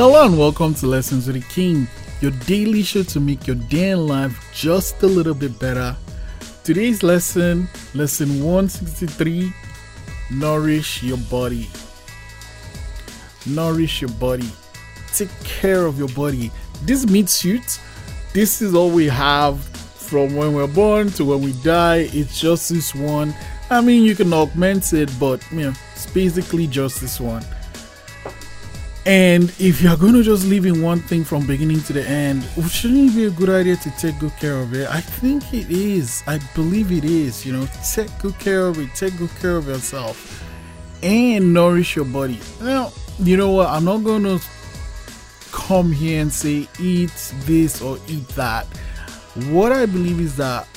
Hello and welcome to Lessons with the King, your daily show to make your day in life just a little bit better. Today's lesson, lesson 163 Nourish your body. Nourish your body. Take care of your body. This meat suit, this is all we have from when we're born to when we die. It's just this one. I mean, you can augment it, but you know, it's basically just this one. And if you're going to just live in one thing from beginning to the end, shouldn't it be a good idea to take good care of it? I think it is. I believe it is. You know, take good care of it. Take good care of yourself and nourish your body. Now, you know what? I'm not going to come here and say eat this or eat that. What I believe is that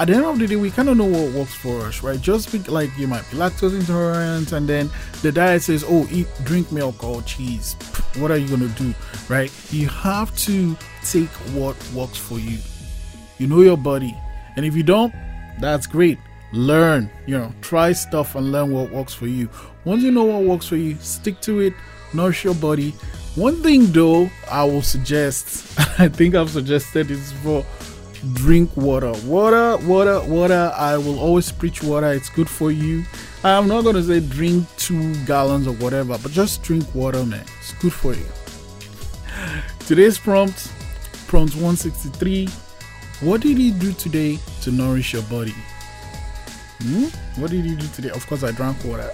at the end of the day, we kind of know what works for us, right? Just be, like you might be lactose intolerant, and then the diet says, "Oh, eat, drink milk or cheese." What are you gonna do, right? You have to take what works for you. You know your body, and if you don't, that's great. Learn, you know, try stuff and learn what works for you. Once you know what works for you, stick to it. Nourish your body. One thing though, I will suggest. I think I've suggested this before drink water. Water, water, water. I will always preach water. It's good for you. I'm not going to say drink two gallons or whatever, but just drink water, man. It's good for you. Today's prompt, prompt 163. What did you do today to nourish your body? Hmm? What did you do today? Of course, I drank water.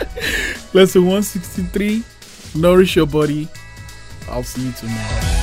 Lesson 163 Nourish your body. I'll see you tomorrow.